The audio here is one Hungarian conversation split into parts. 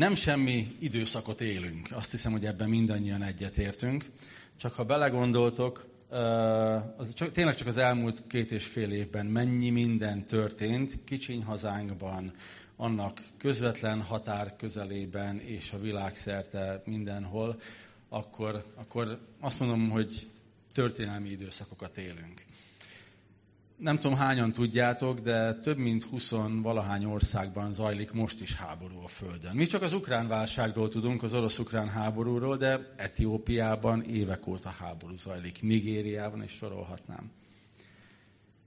Nem semmi időszakot élünk. Azt hiszem, hogy ebben mindannyian egyetértünk. Csak ha belegondoltok, az csak, tényleg csak az elmúlt két és fél évben mennyi minden történt kicsiny hazánkban, annak közvetlen határ közelében és a világszerte mindenhol, akkor, akkor azt mondom, hogy történelmi időszakokat élünk nem tudom hányan tudjátok, de több mint 20 valahány országban zajlik most is háború a Földön. Mi csak az ukrán válságról tudunk, az orosz-ukrán háborúról, de Etiópiában évek óta háború zajlik, Nigériában is sorolhatnám.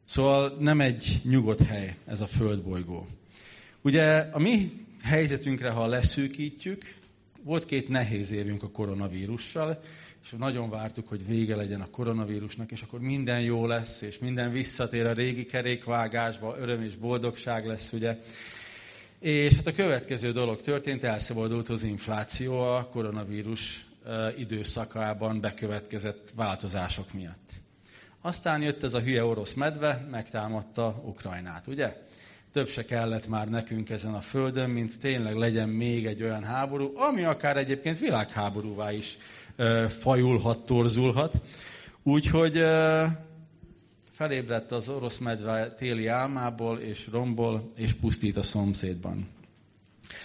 Szóval nem egy nyugodt hely ez a földbolygó. Ugye a mi helyzetünkre, ha leszűkítjük, volt két nehéz évünk a koronavírussal, és nagyon vártuk, hogy vége legyen a koronavírusnak, és akkor minden jó lesz, és minden visszatér a régi kerékvágásba, öröm és boldogság lesz, ugye. És hát a következő dolog történt, elszabadult az infláció a koronavírus időszakában bekövetkezett változások miatt. Aztán jött ez a hülye orosz medve, megtámadta Ukrajnát, ugye? Több se kellett már nekünk ezen a földön, mint tényleg legyen még egy olyan háború, ami akár egyébként világháborúvá is fajulhat, torzulhat. Úgyhogy felébredt az orosz medve téli álmából, és rombol, és pusztít a szomszédban.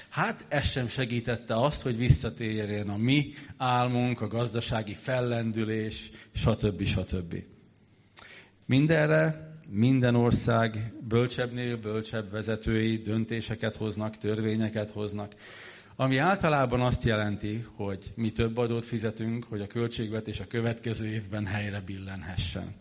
Hát ez sem segítette azt, hogy visszatérjen a mi álmunk, a gazdasági fellendülés, stb. stb. Mindenre minden ország bölcsebbnél bölcsebb vezetői döntéseket hoznak, törvényeket hoznak, ami általában azt jelenti, hogy mi több adót fizetünk, hogy a költségvetés a következő évben helyre billenhessen.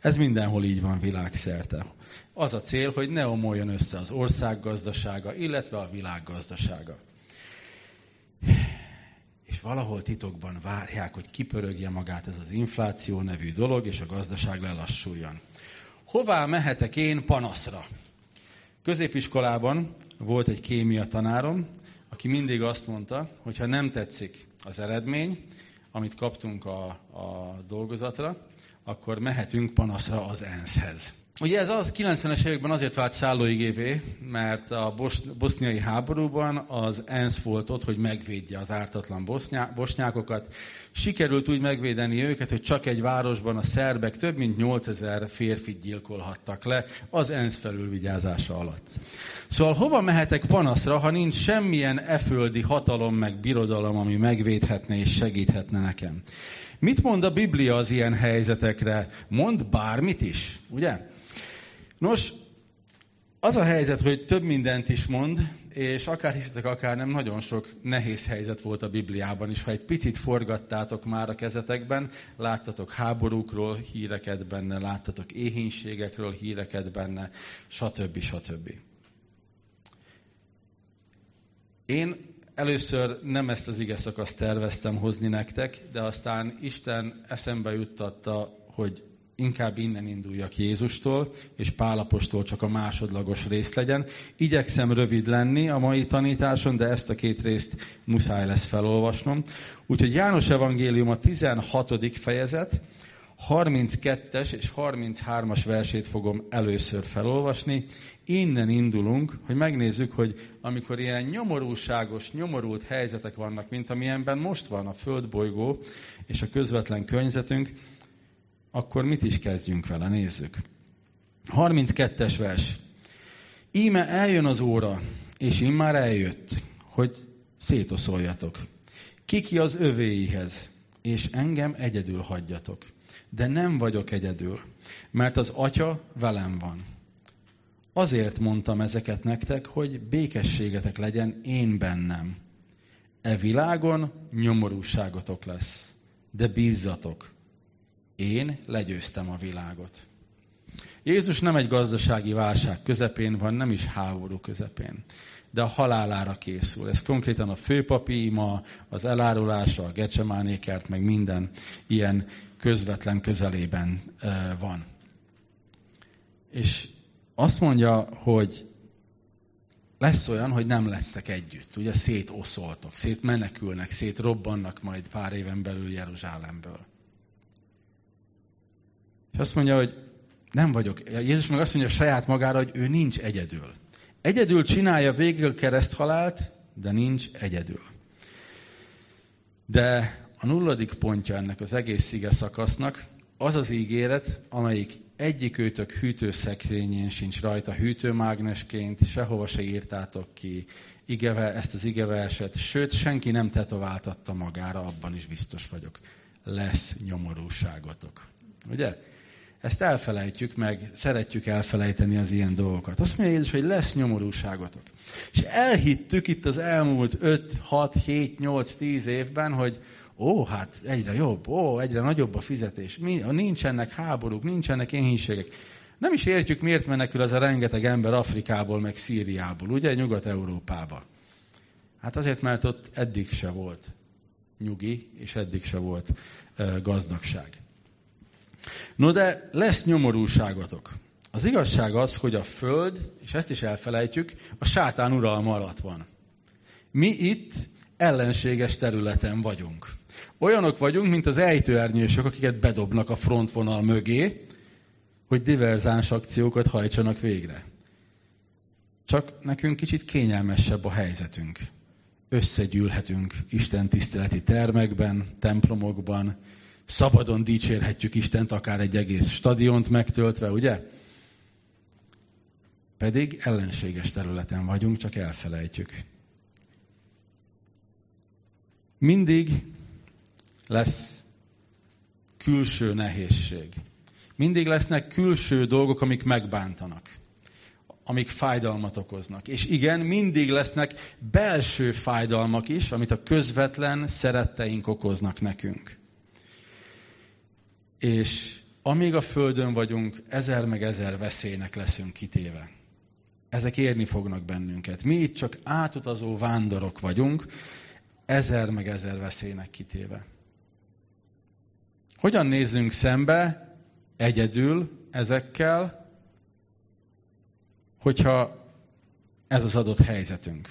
Ez mindenhol így van világszerte. Az a cél, hogy ne omoljon össze az ország gazdasága, illetve a világ gazdasága. És valahol titokban várják, hogy kipörögje magát ez az infláció nevű dolog, és a gazdaság lelassuljon. Hová mehetek én panaszra? Középiskolában volt egy kémia tanárom, aki mindig azt mondta, hogy ha nem tetszik az eredmény, amit kaptunk a, a dolgozatra, akkor mehetünk panaszra az ENSZ-hez. Ugye ez az 90-es években azért vált szállóigévé, mert a bos- boszniai háborúban az ENSZ volt ott, hogy megvédje az ártatlan bosnyákokat. Sikerült úgy megvédeni őket, hogy csak egy városban a szerbek több mint 8000 férfit gyilkolhattak le az ENSZ felülvigyázása alatt. Szóval hova mehetek panaszra, ha nincs semmilyen eföldi hatalom meg birodalom, ami megvédhetne és segíthetne nekem? Mit mond a Biblia az ilyen helyzetekre? Mond bármit is, ugye? Nos, az a helyzet, hogy több mindent is mond, és akár hiszitek, akár nem, nagyon sok nehéz helyzet volt a Bibliában is. Ha egy picit forgattátok már a kezetekben, láttatok háborúkról híreket benne, láttatok éhínségekről híreket benne, stb. stb. Én először nem ezt az ige szakaszt terveztem hozni nektek, de aztán Isten eszembe juttatta, hogy inkább innen induljak Jézustól, és Pálapostól csak a másodlagos rész legyen. Igyekszem rövid lenni a mai tanításon, de ezt a két részt muszáj lesz felolvasnom. Úgyhogy János Evangélium a 16. fejezet, 32-es és 33-as versét fogom először felolvasni. Innen indulunk, hogy megnézzük, hogy amikor ilyen nyomorúságos, nyomorult helyzetek vannak, mint amilyenben most van a földbolygó és a közvetlen környezetünk, akkor mit is kezdjünk vele? Nézzük. 32-es vers. Íme eljön az óra, és immár eljött, hogy szétoszoljatok. Kiki az övéihez, és engem egyedül hagyjatok. De nem vagyok egyedül, mert az Atya velem van. Azért mondtam ezeket nektek, hogy békességetek legyen én bennem. E világon nyomorúságotok lesz, de bízzatok, én legyőztem a világot. Jézus nem egy gazdasági válság közepén van, nem is háború közepén, de a halálára készül. Ez konkrétan a főpapi ima, az elárulása, a gecsemánékert, meg minden ilyen közvetlen közelében van. És azt mondja, hogy lesz olyan, hogy nem lesztek együtt. Ugye szétoszoltok, szétmenekülnek, szétrobbannak majd pár éven belül Jeruzsálemből. És azt mondja, hogy nem vagyok. Jézus meg azt mondja saját magára, hogy ő nincs egyedül. Egyedül csinálja végig a kereszthalált, de nincs egyedül. De a nulladik pontja ennek az egész szige szakasznak az az ígéret, amelyik egyik őtök hűtőszekrényén sincs rajta hűtőmágnesként, sehova se írtátok ki igeve, ezt az igeverset, sőt, senki nem tetováltatta magára, abban is biztos vagyok. Lesz nyomorúságotok. Ugye? Ezt elfelejtjük meg, szeretjük elfelejteni az ilyen dolgokat. Azt mondja Jézus, hogy lesz nyomorúságotok. És elhittük itt az elmúlt 5, 6, 7, 8, 10 évben, hogy ó, hát egyre jobb, ó, egyre nagyobb a fizetés, nincsenek háborúk, nincsenek éhínségek. Nem is értjük, miért menekül az a rengeteg ember Afrikából, meg Szíriából, ugye, Nyugat-Európába. Hát azért, mert ott eddig se volt nyugi, és eddig se volt gazdagság. No de lesz nyomorúságotok. Az igazság az, hogy a Föld, és ezt is elfelejtjük, a sátán uralma alatt van. Mi itt ellenséges területen vagyunk. Olyanok vagyunk, mint az ejtőernyősök, akiket bedobnak a frontvonal mögé, hogy diverzáns akciókat hajtsanak végre. Csak nekünk kicsit kényelmesebb a helyzetünk. Összegyűlhetünk Isten tiszteleti termekben, templomokban, szabadon dicsérhetjük Istent, akár egy egész stadiont megtöltve, ugye? Pedig ellenséges területen vagyunk, csak elfelejtjük. Mindig lesz külső nehézség. Mindig lesznek külső dolgok, amik megbántanak, amik fájdalmat okoznak. És igen, mindig lesznek belső fájdalmak is, amit a közvetlen szeretteink okoznak nekünk. És amíg a Földön vagyunk, ezer meg ezer veszélynek leszünk kitéve. Ezek érni fognak bennünket. Mi itt csak átutazó vándorok vagyunk, ezer meg ezer veszélynek kitéve. Hogyan nézzünk szembe egyedül ezekkel, hogyha ez az adott helyzetünk?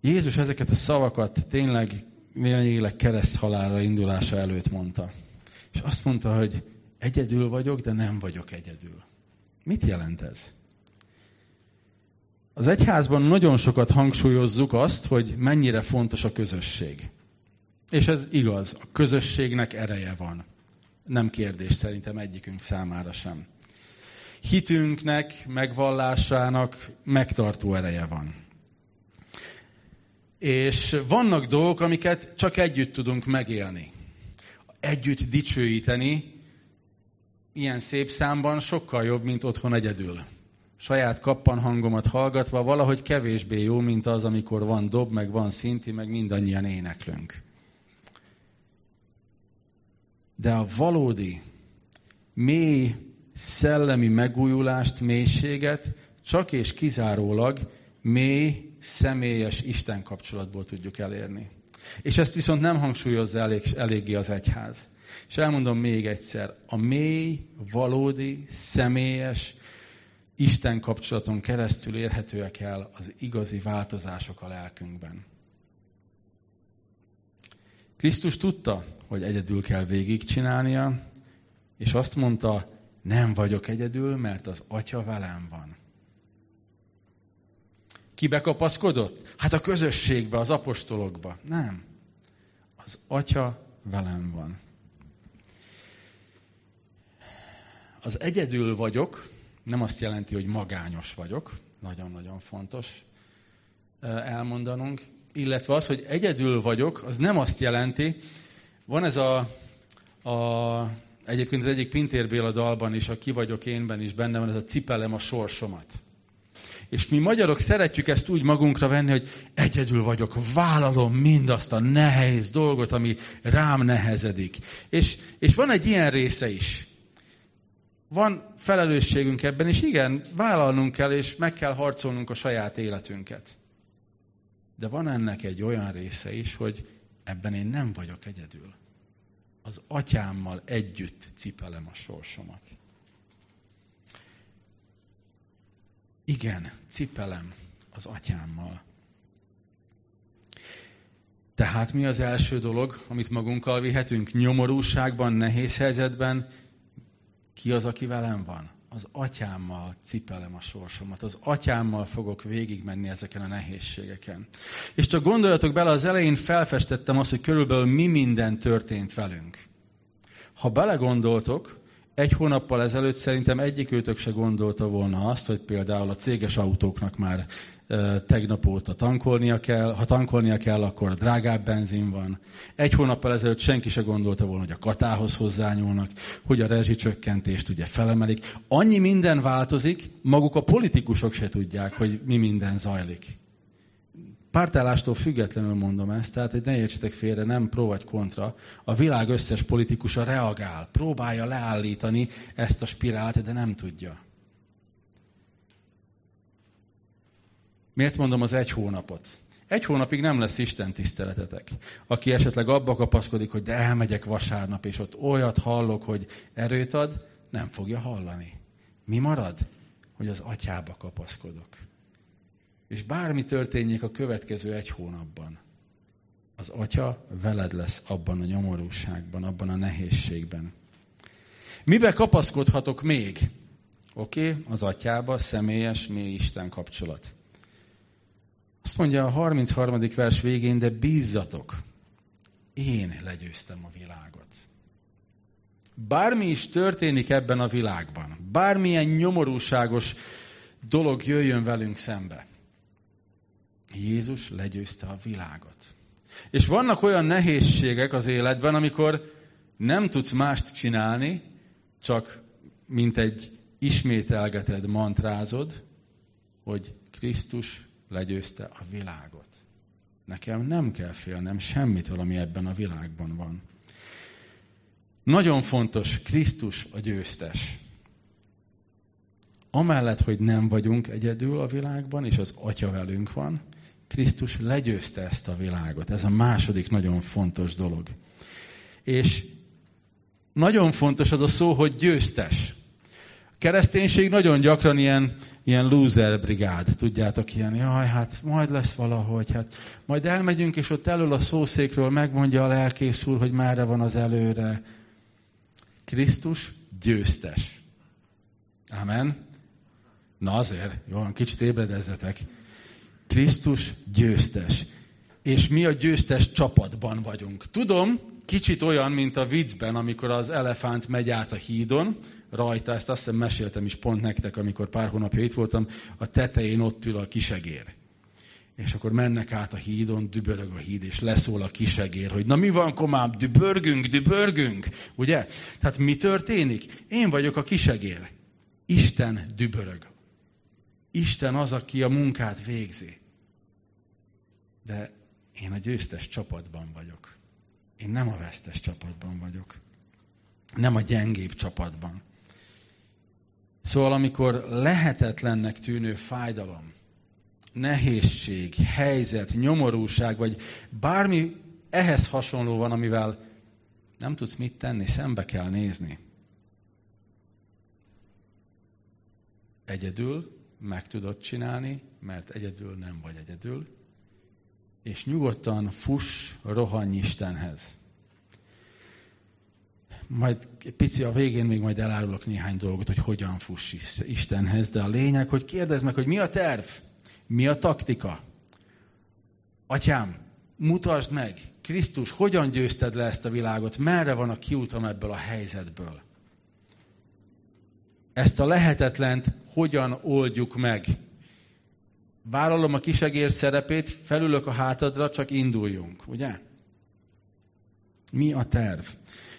Jézus ezeket a szavakat tényleg lényegileg kereszt halára indulása előtt mondta. És azt mondta, hogy egyedül vagyok, de nem vagyok egyedül. Mit jelent ez? Az egyházban nagyon sokat hangsúlyozzuk azt, hogy mennyire fontos a közösség. És ez igaz, a közösségnek ereje van. Nem kérdés szerintem egyikünk számára sem. Hitünknek, megvallásának megtartó ereje van. És vannak dolgok, amiket csak együtt tudunk megélni. Együtt dicsőíteni, ilyen szép számban sokkal jobb, mint otthon egyedül. Saját kappan hangomat hallgatva valahogy kevésbé jó, mint az, amikor van dob, meg van szinti, meg mindannyian éneklünk. De a valódi, mély szellemi megújulást, mélységet csak és kizárólag mély, személyes Isten kapcsolatból tudjuk elérni. És ezt viszont nem hangsúlyozza elég, eléggé az egyház. És elmondom még egyszer, a mély, valódi, személyes Isten kapcsolaton keresztül érhetőek el az igazi változások a lelkünkben. Krisztus tudta, hogy egyedül kell végigcsinálnia, és azt mondta, nem vagyok egyedül, mert az Atya velem van. Kibe kapaszkodott? Hát a közösségbe, az apostolokba. Nem. Az Atya velem van. Az egyedül vagyok, nem azt jelenti, hogy magányos vagyok. Nagyon-nagyon fontos elmondanunk. Illetve az, hogy egyedül vagyok, az nem azt jelenti, van ez a, a egyébként az egyik Pintér Béla dalban is, a Ki vagyok énben is benne van ez a cipelem a sorsomat. És mi magyarok szeretjük ezt úgy magunkra venni, hogy egyedül vagyok, vállalom mindazt a nehéz dolgot, ami rám nehezedik. És, és van egy ilyen része is. Van felelősségünk ebben, és igen, vállalnunk kell, és meg kell harcolnunk a saját életünket. De van ennek egy olyan része is, hogy ebben én nem vagyok egyedül. Az atyámmal együtt cipelem a sorsomat. Igen, cipelem az atyámmal. Tehát mi az első dolog, amit magunkkal vihetünk? Nyomorúságban, nehéz helyzetben, ki az, aki velem van? az atyámmal cipelem a sorsomat, az atyámmal fogok végigmenni ezeken a nehézségeken. És csak gondoljatok bele, az elején felfestettem azt, hogy körülbelül mi minden történt velünk. Ha belegondoltok, egy hónappal ezelőtt szerintem egyik őtök se gondolta volna azt, hogy például a céges autóknak már tegnap óta tankolnia kell. Ha tankolnia kell, akkor drágább benzin van. Egy hónappal ezelőtt senki se gondolta volna, hogy a katához hozzányúlnak, hogy a rezsicsökkentést ugye felemelik. Annyi minden változik, maguk a politikusok se tudják, hogy mi minden zajlik. Pártállástól függetlenül mondom ezt, tehát hogy ne értsetek félre, nem pro vagy kontra. A világ összes politikusa reagál, próbálja leállítani ezt a spirált, de nem tudja. Miért mondom az egy hónapot? Egy hónapig nem lesz Isten tiszteletetek. Aki esetleg abba kapaszkodik, hogy de elmegyek vasárnap, és ott olyat hallok, hogy erőt ad, nem fogja hallani. Mi marad? Hogy az atyába kapaszkodok. És bármi történjék a következő egy hónapban, az atya veled lesz abban a nyomorúságban, abban a nehézségben. Mibe kapaszkodhatok még? Oké, okay? az atyába személyes, mély Isten kapcsolat. Azt mondja a 33. vers végén, de bízzatok, én legyőztem a világot. Bármi is történik ebben a világban, bármilyen nyomorúságos dolog jöjjön velünk szembe, Jézus legyőzte a világot. És vannak olyan nehézségek az életben, amikor nem tudsz mást csinálni, csak mint egy ismételgeted mantrázod, hogy Krisztus legyőzte a világot. Nekem nem kell félnem semmitől, ami ebben a világban van. Nagyon fontos, Krisztus a győztes. Amellett, hogy nem vagyunk egyedül a világban, és az Atya velünk van, Krisztus legyőzte ezt a világot. Ez a második nagyon fontos dolog. És nagyon fontos az a szó, hogy győztes kereszténység nagyon gyakran ilyen, ilyen loser brigád, tudjátok, ilyen, jaj, hát majd lesz valahogy, hát majd elmegyünk, és ott elől a szószékről megmondja a lelkész úr, hogy merre van az előre. Krisztus győztes. Amen. Na azért, jó, kicsit ébredezzetek. Krisztus győztes. És mi a győztes csapatban vagyunk. Tudom, kicsit olyan, mint a viccben, amikor az elefánt megy át a hídon, rajta, ezt azt hiszem meséltem is pont nektek, amikor pár hónapja itt voltam, a tetején ott ül a kisegér. És akkor mennek át a hídon, dübörög a híd, és leszól a kisegér, hogy na mi van, komám, dübörgünk, dübörgünk, ugye? Tehát mi történik? Én vagyok a kisegér. Isten dübörög. Isten az, aki a munkát végzi. De én a győztes csapatban vagyok. Én nem a vesztes csapatban vagyok. Nem a gyengébb csapatban. Szóval amikor lehetetlennek tűnő fájdalom, nehézség, helyzet, nyomorúság, vagy bármi ehhez hasonló van, amivel nem tudsz mit tenni, szembe kell nézni. Egyedül meg tudod csinálni, mert egyedül nem vagy egyedül, és nyugodtan fuss, rohanj Istenhez majd pici a végén még majd elárulok néhány dolgot, hogy hogyan fuss Istenhez, de a lényeg, hogy kérdezd meg, hogy mi a terv, mi a taktika. Atyám, mutasd meg, Krisztus, hogyan győzted le ezt a világot, merre van a kiútam ebből a helyzetből. Ezt a lehetetlent hogyan oldjuk meg? Vállalom a kisegér szerepét, felülök a hátadra, csak induljunk, ugye? Mi a terv?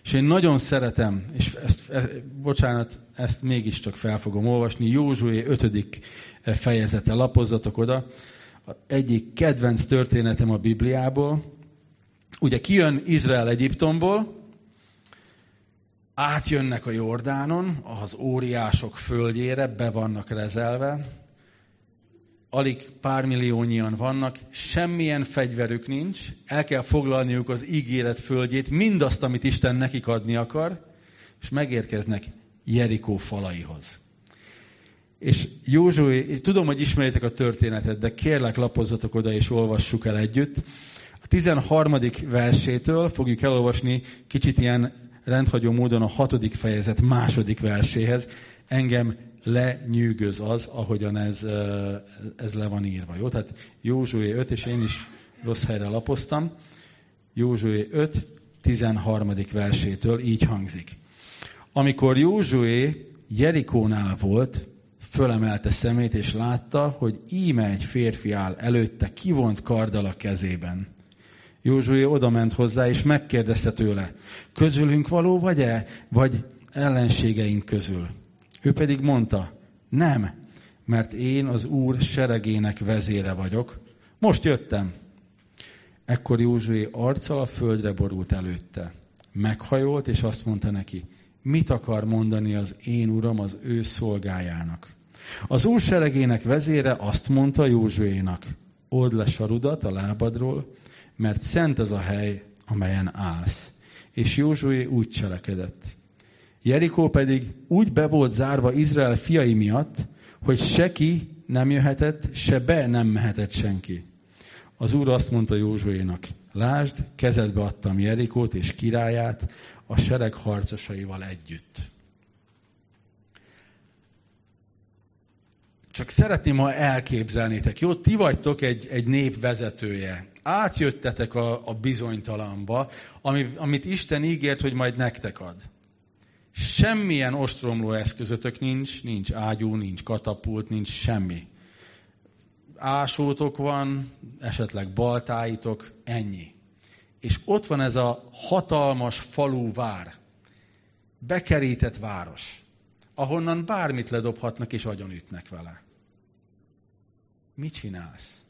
És én nagyon szeretem, és ezt, e, bocsánat, ezt mégiscsak fel fogom olvasni, Józsué 5. fejezete, lapozzatok oda, egyik kedvenc történetem a Bibliából. Ugye kijön Izrael Egyiptomból, átjönnek a Jordánon, az óriások földjére, be vannak rezelve, alig pár milliónyian vannak, semmilyen fegyverük nincs, el kell foglalniuk az ígéret földjét, mindazt, amit Isten nekik adni akar, és megérkeznek Jerikó falaihoz. És Józsué, tudom, hogy ismeritek a történetet, de kérlek lapozzatok oda és olvassuk el együtt. A 13. versétől fogjuk elolvasni kicsit ilyen rendhagyó módon a hatodik fejezet második verséhez. Engem lenyűgöz az, ahogyan ez, ez le van írva. Jó? Tehát Józsué 5, és én is rossz helyre lapoztam. Józsué 5, 13. versétől így hangzik. Amikor Józsué Jerikónál volt, fölemelte szemét, és látta, hogy íme egy férfi áll előtte, kivont karddal a kezében. Józsué odament hozzá, és megkérdezte tőle, közülünk való vagy-e, vagy ellenségeink közül? Ő pedig mondta, nem, mert én az Úr seregének vezére vagyok. Most jöttem. Ekkor Józsué arccal a földre borult előtte. Meghajolt, és azt mondta neki, mit akar mondani az én uram az ő szolgájának. Az úr seregének vezére azt mondta Józsuénak, old le sarudat a lábadról, mert szent az a hely, amelyen állsz. És Józsué úgy cselekedett. Jerikó pedig úgy be volt zárva Izrael fiai miatt, hogy se ki nem jöhetett, se be nem mehetett senki. Az úr azt mondta Józsuénak, lásd, kezedbe adtam Jerikót és királyát a sereg harcosaival együtt. Csak szeretném, ha elképzelnétek, jó? Ti vagytok egy, egy nép vezetője. Átjöttetek a, a bizonytalanba, ami, amit Isten ígért, hogy majd nektek ad. Semmilyen ostromló eszközötök nincs, nincs ágyú, nincs katapult, nincs semmi. Ásótok van, esetleg baltáitok, ennyi. És ott van ez a hatalmas falu vár, bekerített város, ahonnan bármit ledobhatnak és agyonütnek vele. Mit csinálsz?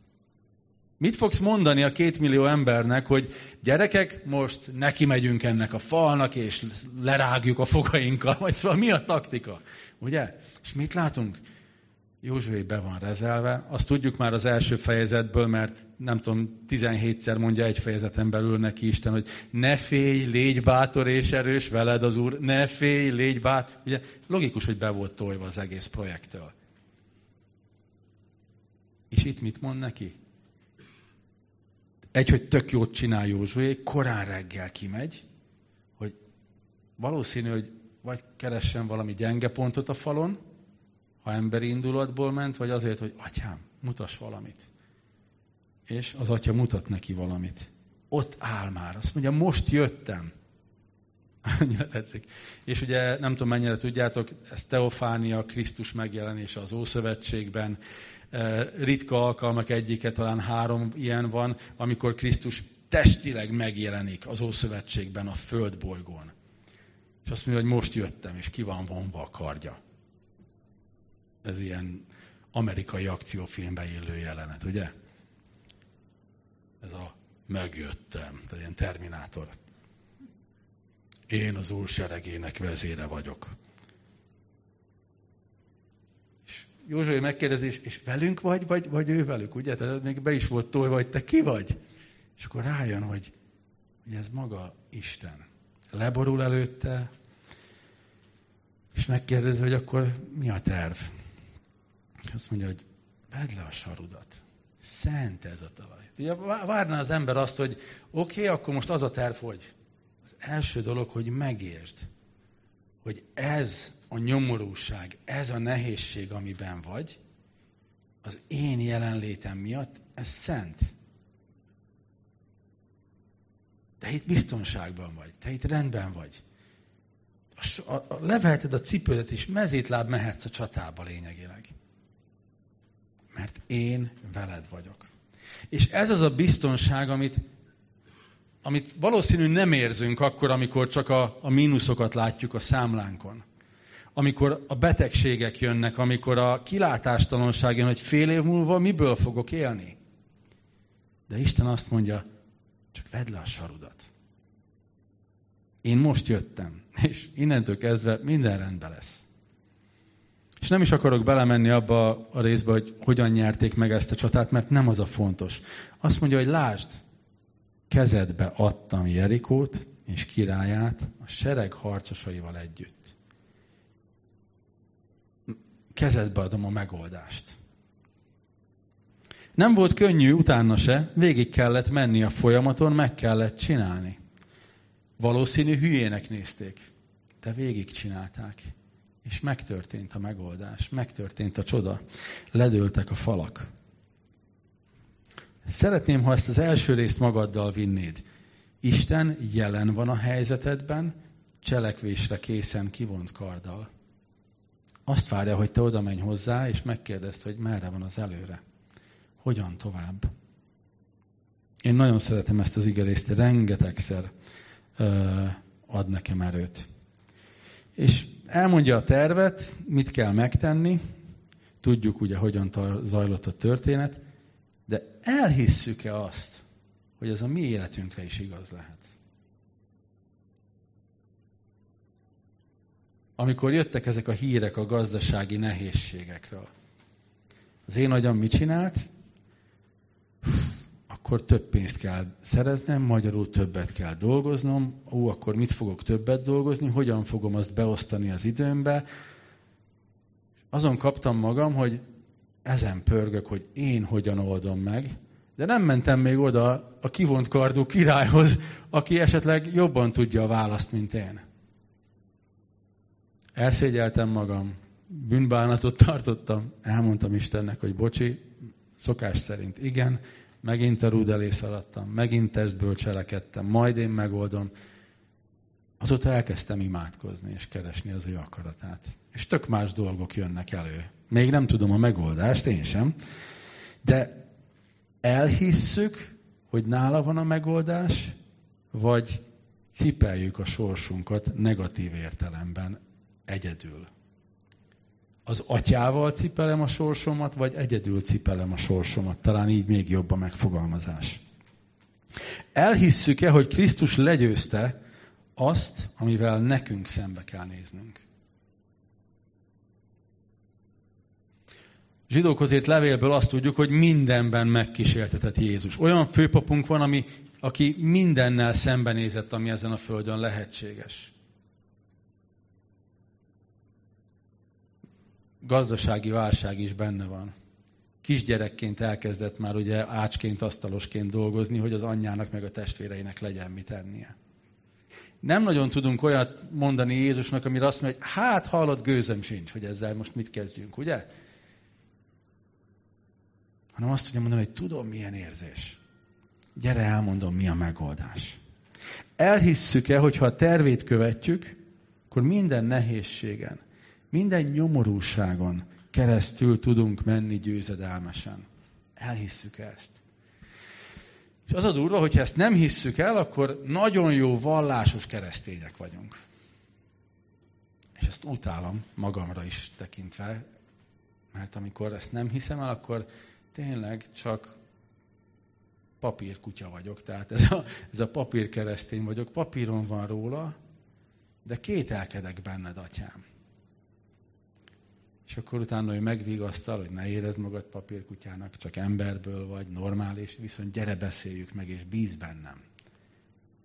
Mit fogsz mondani a két millió embernek, hogy gyerekek, most neki megyünk ennek a falnak, és lerágjuk a fogainkkal, vagy szóval mi a taktika? Ugye? És mit látunk? Józsué be van rezelve. Azt tudjuk már az első fejezetből, mert nem tudom, 17-szer mondja egy fejezeten belül neki Isten, hogy ne félj, légy bátor és erős, veled az Úr, ne félj, légy bátor. Ugye logikus, hogy be volt tolva az egész projektől. És itt mit mond neki? Egy, hogy tök jót csinál Józsué, korán reggel kimegy, hogy valószínű, hogy vagy keressen valami gyenge pontot a falon, ha emberi indulatból ment, vagy azért, hogy atyám, mutass valamit. És az atya mutat neki valamit. Ott áll már. Azt mondja, most jöttem. Annyira tetszik. És ugye nem tudom mennyire tudjátok, ez Teofánia, Krisztus megjelenése az Ószövetségben. Ritka alkalmak egyike, talán három ilyen van, amikor Krisztus testileg megjelenik az Ószövetségben a földbolygón. És azt mondja, hogy most jöttem, és ki van vonva a kardja ez ilyen amerikai akciófilmbe illő jelenet, ugye? Ez a megjöttem, tehát ilyen terminátor. Én az úr seregének vezére vagyok. És Józsué megkérdezi, és velünk vagy, vagy, vagy ő velük, ugye? Tehát még be is volt tolva, vagy te ki vagy? És akkor rájön, hogy, hogy ez maga Isten. Leborul előtte, és megkérdezi, hogy akkor mi a terv? És azt mondja, hogy vedd le a sarudat. Szent ez a talaj. Ugye várná az ember azt, hogy oké, okay, akkor most az a terv, hogy az első dolog, hogy megértsd, hogy ez a nyomorúság, ez a nehézség, amiben vagy, az én jelenlétem miatt, ez szent. Te itt biztonságban vagy, te itt rendben vagy. A, a, a, leveheted a cipődet, és mezétláb mehetsz a csatába lényegileg mert én veled vagyok. És ez az a biztonság, amit, amit valószínű nem érzünk akkor, amikor csak a, a mínuszokat látjuk a számlánkon. Amikor a betegségek jönnek, amikor a kilátástalanság jön, hogy fél év múlva miből fogok élni. De Isten azt mondja, csak vedd le a sarudat. Én most jöttem, és innentől kezdve minden rendben lesz. És nem is akarok belemenni abba a részbe, hogy hogyan nyerték meg ezt a csatát, mert nem az a fontos. Azt mondja, hogy lásd, kezedbe adtam Jerikót és királyát a sereg harcosaival együtt. Kezedbe adom a megoldást. Nem volt könnyű utána se, végig kellett menni a folyamaton, meg kellett csinálni. Valószínű hülyének nézték, de végig csinálták És megtörtént a megoldás, megtörtént a csoda. Ledőltek a falak. Szeretném, ha ezt az első részt magaddal vinnéd. Isten jelen van a helyzetedben, cselekvésre készen kivont karddal. Azt várja, hogy te oda menj hozzá, és megkérdezd, hogy merre van az előre. Hogyan tovább? Én nagyon szeretem ezt az igerészt, rengetegszer ö, ad nekem erőt. És elmondja a tervet, mit kell megtenni, tudjuk ugye, hogyan zajlott a történet, de elhisszük-e azt, hogy ez a mi életünkre is igaz lehet? Amikor jöttek ezek a hírek a gazdasági nehézségekről, az én agyam mit csinált? akkor több pénzt kell szereznem, magyarul többet kell dolgoznom. Ó, akkor mit fogok többet dolgozni? Hogyan fogom azt beosztani az időmbe? Azon kaptam magam, hogy ezen pörgök, hogy én hogyan oldom meg, de nem mentem még oda a kivont kardú királyhoz, aki esetleg jobban tudja a választ, mint én. Elszégyeltem magam, bűnbánatot tartottam, elmondtam Istennek, hogy bocsi, szokás szerint igen, megint a rúd elé szaladtam, megint testből cselekedtem, majd én megoldom. Azóta elkezdtem imádkozni és keresni az ő akaratát. És tök más dolgok jönnek elő. Még nem tudom a megoldást, én sem. De elhisszük, hogy nála van a megoldás, vagy cipeljük a sorsunkat negatív értelemben egyedül. Az atyával cipelem a sorsomat, vagy egyedül cipelem a sorsomat. Talán így még jobb a megfogalmazás. Elhisszük-e, hogy Krisztus legyőzte azt, amivel nekünk szembe kell néznünk? Zsidókhoz írt levélből azt tudjuk, hogy mindenben megkísértetett Jézus. Olyan főpapunk van, ami, aki mindennel szembenézett, ami ezen a földön lehetséges. Gazdasági válság is benne van. Kisgyerekként elkezdett már ugye ácsként, asztalosként dolgozni, hogy az anyjának meg a testvéreinek legyen mit ennie. Nem nagyon tudunk olyat mondani Jézusnak, amire azt mondja, hogy hát hallott gőzöm sincs, hogy ezzel most mit kezdjünk, ugye? Hanem azt tudja mondani, hogy tudom, milyen érzés. Gyere, elmondom, mi a megoldás. Elhisszük-e, hogy ha a tervét követjük, akkor minden nehézségen, minden nyomorúságon keresztül tudunk menni győzedelmesen. Elhisszük ezt. És az a durva, hogyha ezt nem hisszük el, akkor nagyon jó vallásos keresztények vagyunk. És ezt utálom magamra is tekintve, mert amikor ezt nem hiszem el, akkor tényleg csak papírkutya vagyok. Tehát ez a, ez a papír keresztény vagyok, papíron van róla, de kételkedek benned, atyám. És akkor utána, hogy megvigasztal, hogy ne érezd magad papírkutyának, csak emberből vagy, normális, viszont gyere beszéljük meg, és bíz bennem.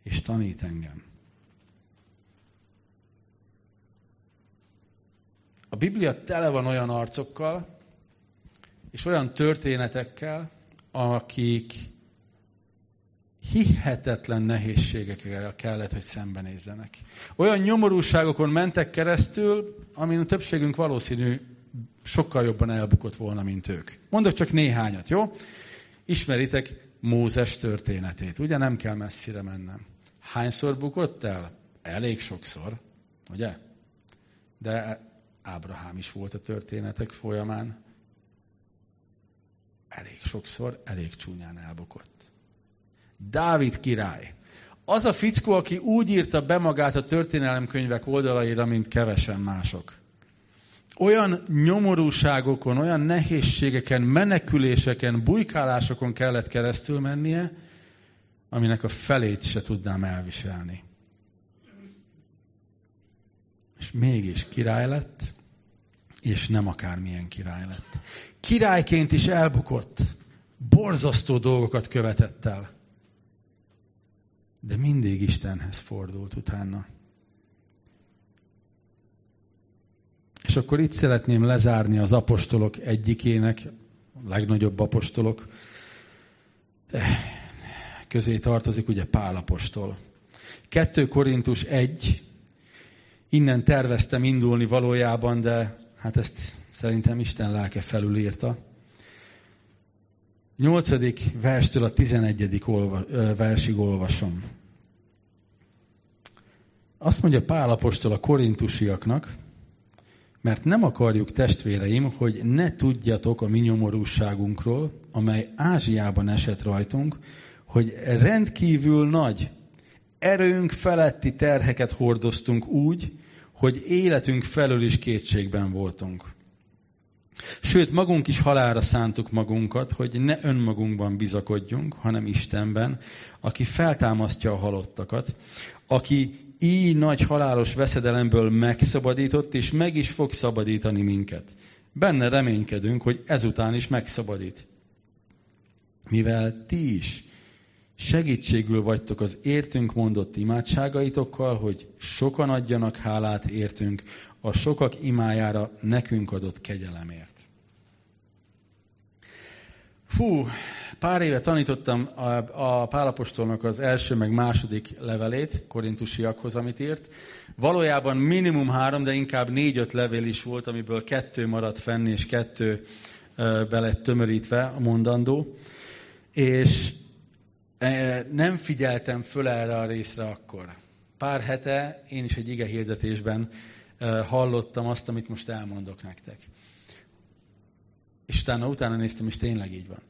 És tanít engem. A Biblia tele van olyan arcokkal, és olyan történetekkel, akik hihetetlen nehézségekkel kellett, hogy szembenézzenek. Olyan nyomorúságokon mentek keresztül, amin a többségünk valószínű sokkal jobban elbukott volna, mint ők. Mondok csak néhányat, jó? Ismeritek Mózes történetét, ugye? Nem kell messzire mennem. Hányszor bukott el? Elég sokszor, ugye? De Ábrahám is volt a történetek folyamán elég sokszor, elég csúnyán elbukott. Dávid király. Az a fickó, aki úgy írta be magát a történelemkönyvek oldalaira, mint kevesen mások. Olyan nyomorúságokon, olyan nehézségeken, meneküléseken, bujkálásokon kellett keresztül mennie, aminek a felét se tudnám elviselni. És mégis király lett, és nem akármilyen király lett. Királyként is elbukott. Borzasztó dolgokat követett el. De mindig Istenhez fordult utána. És akkor itt szeretném lezárni az apostolok egyikének, a legnagyobb apostolok eh, közé tartozik ugye Pál apostol. 2 Korintus 1, Innen terveztem indulni valójában, de hát ezt szerintem Isten lelke felülírta. 8. verstől a 11. Olva, versig olvasom. Azt mondja Pálapostól a korintusiaknak, mert nem akarjuk, testvéreim, hogy ne tudjatok a mi nyomorúságunkról, amely Ázsiában esett rajtunk, hogy rendkívül nagy, erőnk feletti terheket hordoztunk úgy, hogy életünk felől is kétségben voltunk. Sőt, magunk is halára szántuk magunkat, hogy ne önmagunkban bizakodjunk, hanem Istenben, aki feltámasztja a halottakat, aki így nagy halálos veszedelemből megszabadított, és meg is fog szabadítani minket. Benne reménykedünk, hogy ezután is megszabadít. Mivel ti is segítségül vagytok az értünk mondott imádságaitokkal, hogy sokan adjanak hálát értünk a sokak imájára nekünk adott kegyelemért. Fú, pár éve tanítottam a, a Pálapostolnak az első meg második levelét, korintusiakhoz, amit írt. Valójában minimum három, de inkább négy-öt levél is volt, amiből kettő maradt fenn, és kettő be lett tömörítve a mondandó. És nem figyeltem föl erre a részre akkor. Pár hete én is egy ige hirdetésben hallottam azt, amit most elmondok nektek. És utána, utána néztem, és tényleg így van.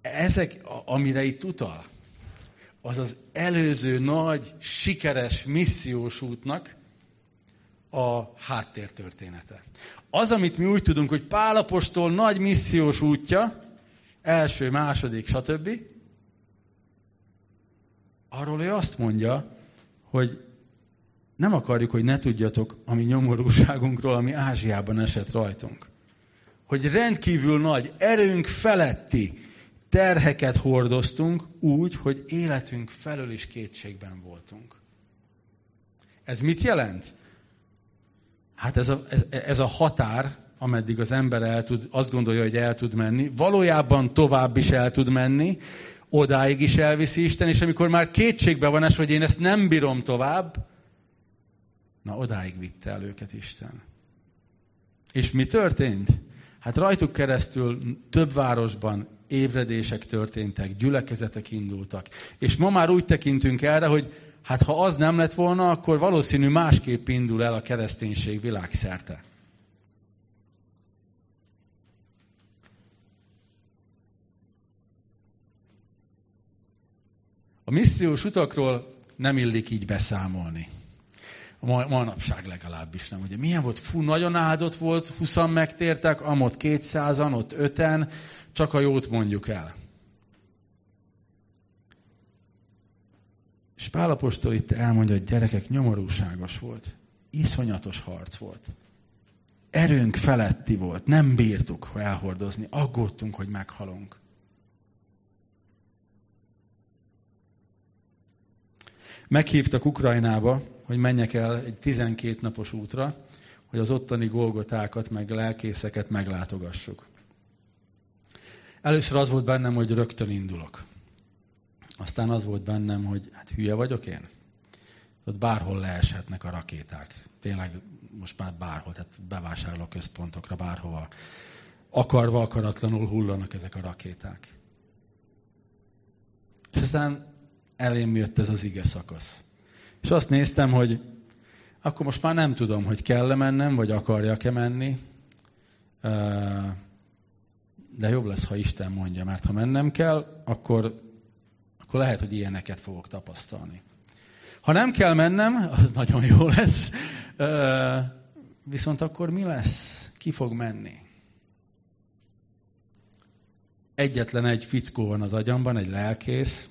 Ezek, amire itt utal, az az előző nagy, sikeres missziós útnak a háttértörténete. Az, amit mi úgy tudunk, hogy Pálapostól nagy missziós útja, első, második, stb., arról ő azt mondja, hogy nem akarjuk, hogy ne tudjatok a mi nyomorúságunkról, ami Ázsiában esett rajtunk. Hogy rendkívül nagy, erőnk feletti terheket hordoztunk úgy, hogy életünk felől is kétségben voltunk. Ez mit jelent? Hát ez a, ez, ez a határ, ameddig az ember el tud, azt gondolja, hogy el tud menni, valójában tovább is el tud menni, odáig is elviszi Isten, és amikor már kétségbe van es, hogy én ezt nem bírom tovább, na odáig vitte el őket Isten. És mi történt? Hát rajtuk keresztül több városban ébredések történtek, gyülekezetek indultak. És ma már úgy tekintünk erre, hogy hát ha az nem lett volna, akkor valószínű másképp indul el a kereszténység világszerte. A missziós utakról nem illik így beszámolni. A manapság legalábbis nem. Ugye milyen volt? Fú, nagyon áldott volt, 20 megtértek, amott 200-an, ott 5-en, csak a jót mondjuk el. És Pálapostól itt elmondja, hogy gyerekek nyomorúságos volt. Iszonyatos harc volt. Erőnk feletti volt. Nem bírtuk elhordozni. Aggódtunk, hogy meghalunk. Meghívtak Ukrajnába, hogy menjek el egy 12 napos útra, hogy az ottani golgotákat, meg lelkészeket meglátogassuk. Először az volt bennem, hogy rögtön indulok. Aztán az volt bennem, hogy hát hülye vagyok én. Ott bárhol leeshetnek a rakéták. Tényleg most már bárhol, tehát bevásárló központokra, bárhova. Akarva, akaratlanul hullanak ezek a rakéták. És aztán elém jött ez az ige szakasz. És azt néztem, hogy akkor most már nem tudom, hogy kell-e mennem, vagy akarjak-e menni. De jobb lesz, ha Isten mondja, mert ha mennem kell, akkor, akkor lehet, hogy ilyeneket fogok tapasztalni. Ha nem kell mennem, az nagyon jó lesz. Viszont akkor mi lesz? Ki fog menni? Egyetlen egy fickó van az agyamban, egy lelkész,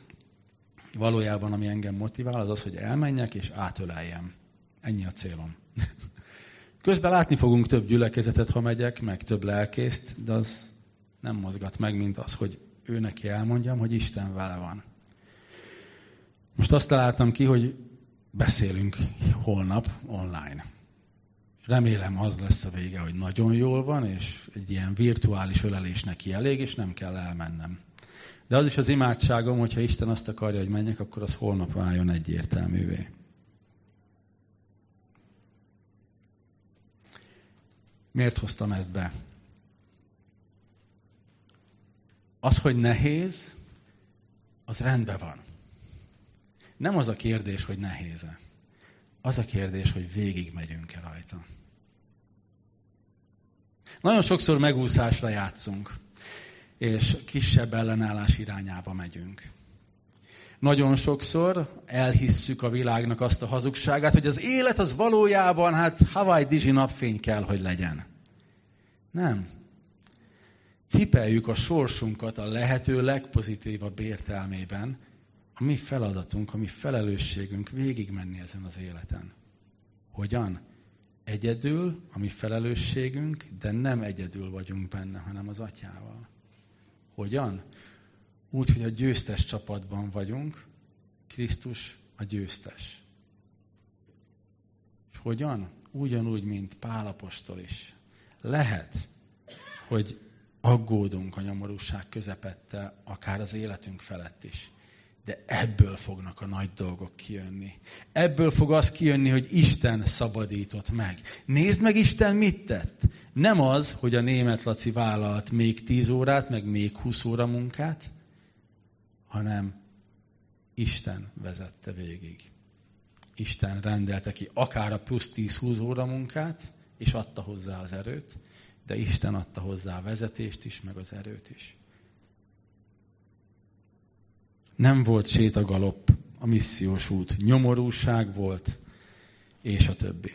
valójában ami engem motivál, az az, hogy elmenjek és átöleljem. Ennyi a célom. Közben látni fogunk több gyülekezetet, ha megyek, meg több lelkészt, de az nem mozgat meg, mint az, hogy ő neki elmondjam, hogy Isten vele van. Most azt találtam ki, hogy beszélünk holnap online. És remélem az lesz a vége, hogy nagyon jól van, és egy ilyen virtuális ölelés neki elég, és nem kell elmennem. De az is az imádságom, hogyha Isten azt akarja, hogy menjek, akkor az holnap váljon egyértelművé. Miért hoztam ezt be? Az, hogy nehéz, az rendben van. Nem az a kérdés, hogy nehéz-e. Az a kérdés, hogy végig megyünk-e rajta. Nagyon sokszor megúszásra játszunk, és kisebb ellenállás irányába megyünk. Nagyon sokszor elhisszük a világnak azt a hazugságát, hogy az élet az valójában hát Hawaii Dizsi napfény kell, hogy legyen. Nem. Cipeljük a sorsunkat a lehető legpozitívabb értelmében, a mi feladatunk, a mi felelősségünk végigmenni ezen az életen. Hogyan? Egyedül, a mi felelősségünk, de nem egyedül vagyunk benne, hanem az atyával. Hogyan? Úgy, hogy a győztes csapatban vagyunk, Krisztus a győztes. És hogyan? Ugyanúgy, mint Pálapostól is. Lehet, hogy aggódunk a nyomorúság közepette, akár az életünk felett is. De ebből fognak a nagy dolgok kijönni. Ebből fog az kijönni, hogy Isten szabadított meg. Nézd meg Isten mit tett. Nem az, hogy a német Laci vállalt még 10 órát, meg még 20 óra munkát, hanem Isten vezette végig. Isten rendelte ki akár a plusz 10-20 óra munkát, és adta hozzá az erőt, de Isten adta hozzá a vezetést is, meg az erőt is. Nem volt sétagalopp a missziós út, nyomorúság volt, és a többi.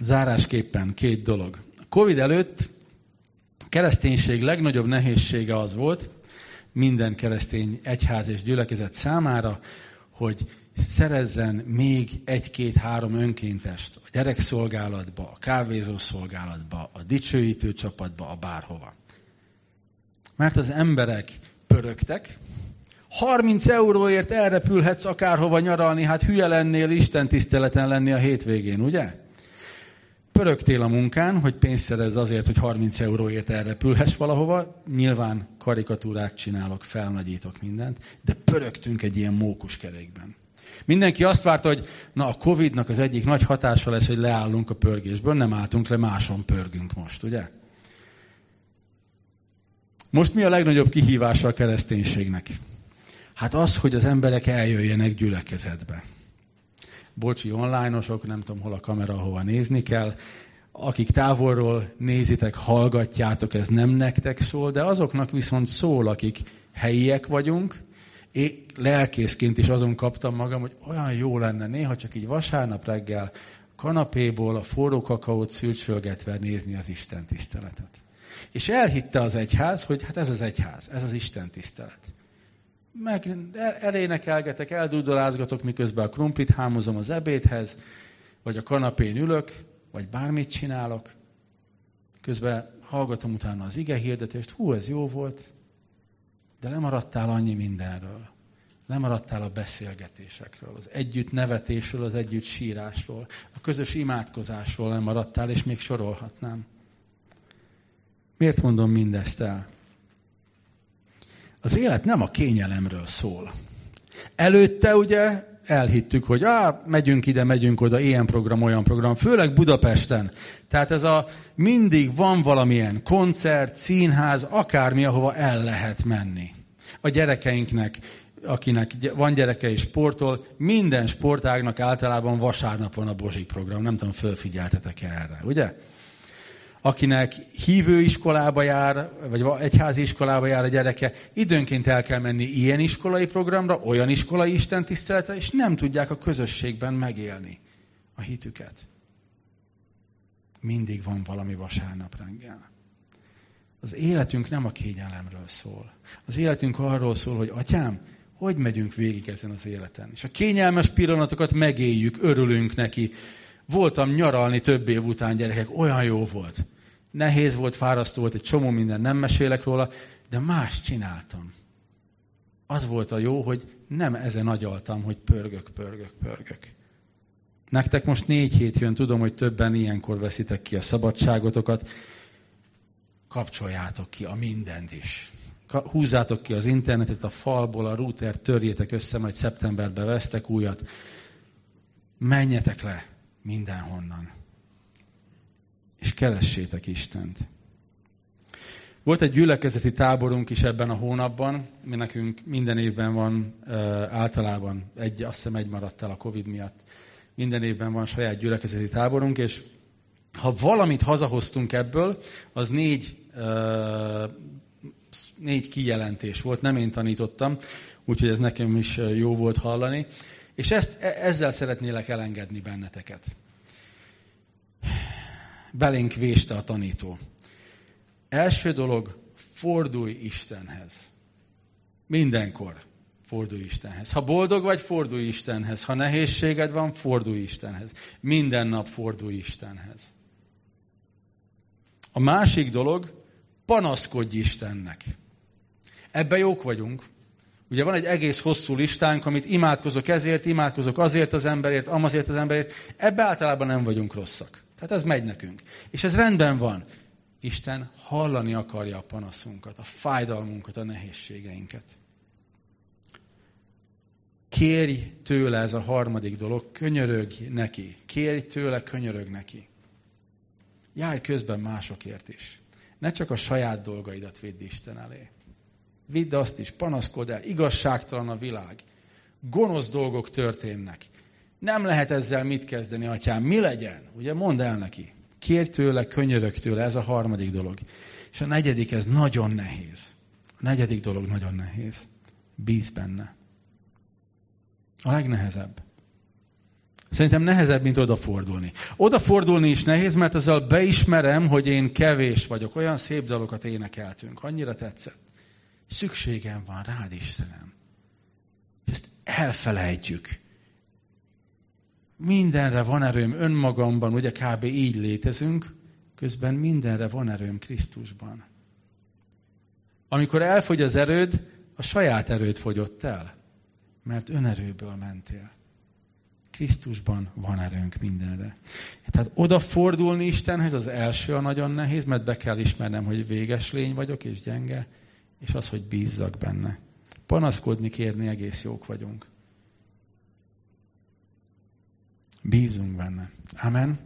Zárásképpen két dolog. A Covid előtt a kereszténység legnagyobb nehézsége az volt, minden keresztény egyház és gyülekezet számára, hogy szerezzen még egy-két-három önkéntest a gyerekszolgálatba, a kávézószolgálatba, a dicsőítő csapatba, a bárhova. Mert az emberek pörögtek, 30 euróért elrepülhetsz akárhova nyaralni, hát hülye lennél Isten tiszteleten lenni a hétvégén, ugye? Pörögtél a munkán, hogy pénzt szerez azért, hogy 30 euróért elrepülhess valahova. Nyilván karikatúrát csinálok, felnagyítok mindent, de pörögtünk egy ilyen mókuskerékben. Mindenki azt várta, hogy na a Covid-nak az egyik nagy hatása lesz, hogy leállunk a pörgésből, nem álltunk le, máson pörgünk most, ugye? Most mi a legnagyobb kihívása a kereszténységnek? Hát az, hogy az emberek eljöjjenek gyülekezetbe. Bocsi, onlineosok, nem tudom hol a kamera, hova nézni kell. Akik távolról nézitek, hallgatjátok, ez nem nektek szól, de azoknak viszont szól, akik helyiek vagyunk, én lelkészként is azon kaptam magam, hogy olyan jó lenne néha csak így vasárnap reggel kanapéból a forró kakaót szülcsölgetve nézni az Isten tiszteletet. És elhitte az egyház, hogy hát ez az egyház, ez az Isten tisztelet. Meg elénekelgetek, eldudolázgatok, miközben a krumplit hámozom az ebédhez, vagy a kanapén ülök, vagy bármit csinálok. Közben hallgatom utána az ige hirdetést, hú, ez jó volt, de lemaradtál annyi mindenről. Lemaradtál a beszélgetésekről, az együtt nevetésről, az együtt sírásról, a közös imádkozásról lemaradtál, és még sorolhatnám. Miért mondom mindezt el? Az élet nem a kényelemről szól. Előtte ugye elhittük, hogy á, megyünk ide, megyünk oda, ilyen program, olyan program, főleg Budapesten. Tehát ez a mindig van valamilyen koncert, színház, akármi, ahova el lehet menni. A gyerekeinknek, akinek van gyereke és sportol, minden sportágnak általában vasárnap van a Bozsik program. Nem tudom, fölfigyeltetek erre, ugye? Akinek hívő iskolába jár, vagy egyházi iskolába jár a gyereke, időnként el kell menni ilyen iskolai programra, olyan iskolai istentiszteletre, és nem tudják a közösségben megélni a hitüket. Mindig van valami vasárnap reggel. Az életünk nem a kényelemről szól. Az életünk arról szól, hogy atyám, hogy megyünk végig ezen az életen. És a kényelmes pillanatokat megéljük, örülünk neki. Voltam nyaralni több év után, gyerekek, olyan jó volt. Nehéz volt, fárasztó volt, egy csomó minden, nem mesélek róla, de más csináltam. Az volt a jó, hogy nem ezen agyaltam, hogy pörgök, pörgök, pörgök. Nektek most négy hét jön, tudom, hogy többen ilyenkor veszitek ki a szabadságotokat. Kapcsoljátok ki a mindent is. Húzzátok ki az internetet a falból, a router törjétek össze, majd szeptemberben vesztek újat. Menjetek le mindenhonnan. És keressétek Istent. Volt egy gyülekezeti táborunk is ebben a hónapban, mi nekünk minden évben van általában, egy, azt hiszem egy maradt el a Covid miatt, minden évben van saját gyülekezeti táborunk, és ha valamit hazahoztunk ebből, az négy, négy kijelentés volt, nem én tanítottam, úgyhogy ez nekem is jó volt hallani. És ezt, e, ezzel szeretnélek elengedni benneteket. Belénk véste a tanító. Első dolog, fordulj Istenhez. Mindenkor fordulj Istenhez. Ha boldog vagy, fordulj Istenhez. Ha nehézséged van, fordulj Istenhez. Minden nap fordulj Istenhez. A másik dolog, panaszkodj Istennek. Ebben jók vagyunk. Ugye van egy egész hosszú listánk, amit imádkozok ezért, imádkozok azért az emberért, amazért az emberért. Ebbe általában nem vagyunk rosszak. Tehát ez megy nekünk. És ez rendben van. Isten hallani akarja a panaszunkat, a fájdalmunkat, a nehézségeinket. Kérj tőle ez a harmadik dolog, könyörög neki. Kérj tőle, könyörög neki. Járj közben másokért is. Ne csak a saját dolgaidat vidd Isten elé. Vidd azt is, panaszkod el, igazságtalan a világ. Gonosz dolgok történnek. Nem lehet ezzel mit kezdeni, atyám, mi legyen? Ugye mondd el neki. Kérj tőle, könyörög tőle, ez a harmadik dolog. És a negyedik, ez nagyon nehéz. A negyedik dolog nagyon nehéz. Bíz benne. A legnehezebb. Szerintem nehezebb, mint odafordulni. Odafordulni is nehéz, mert ezzel beismerem, hogy én kevés vagyok. Olyan szép dalokat énekeltünk. Annyira tetszett. Szükségem van rád, Istenem. Ezt elfelejtjük. Mindenre van erőm önmagamban, ugye kb. így létezünk, közben mindenre van erőm Krisztusban. Amikor elfogy az erőd, a saját erőd fogyott el, mert önerőből mentél. Krisztusban van erőnk mindenre. Tehát odafordulni Istenhez az első a nagyon nehéz, mert be kell ismernem, hogy véges lény vagyok és gyenge, és az, hogy bízzak benne. Panaszkodni, kérni, egész jók vagyunk. Bízunk benne. Amen.